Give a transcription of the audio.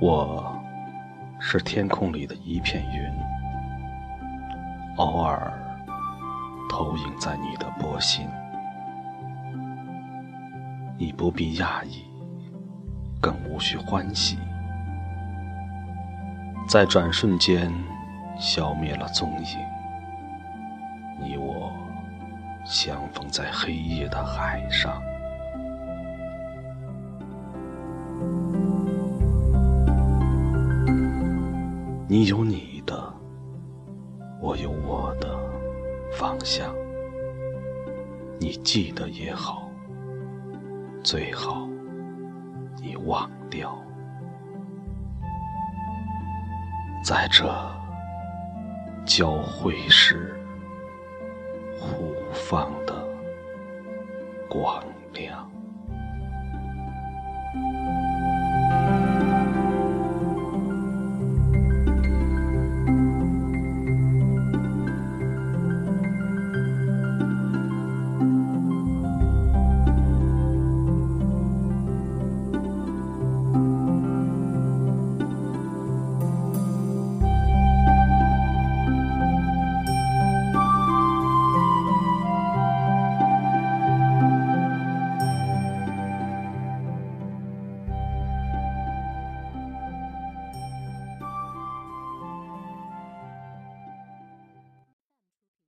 我是天空里的一片云，偶尔投影在你的波心。你不必讶异，更无需欢喜，在转瞬间消灭了踪影。你我相逢在黑夜的海上。你有你的，我有我的方向。你记得也好。最好你忘掉，在这交汇时互放的光。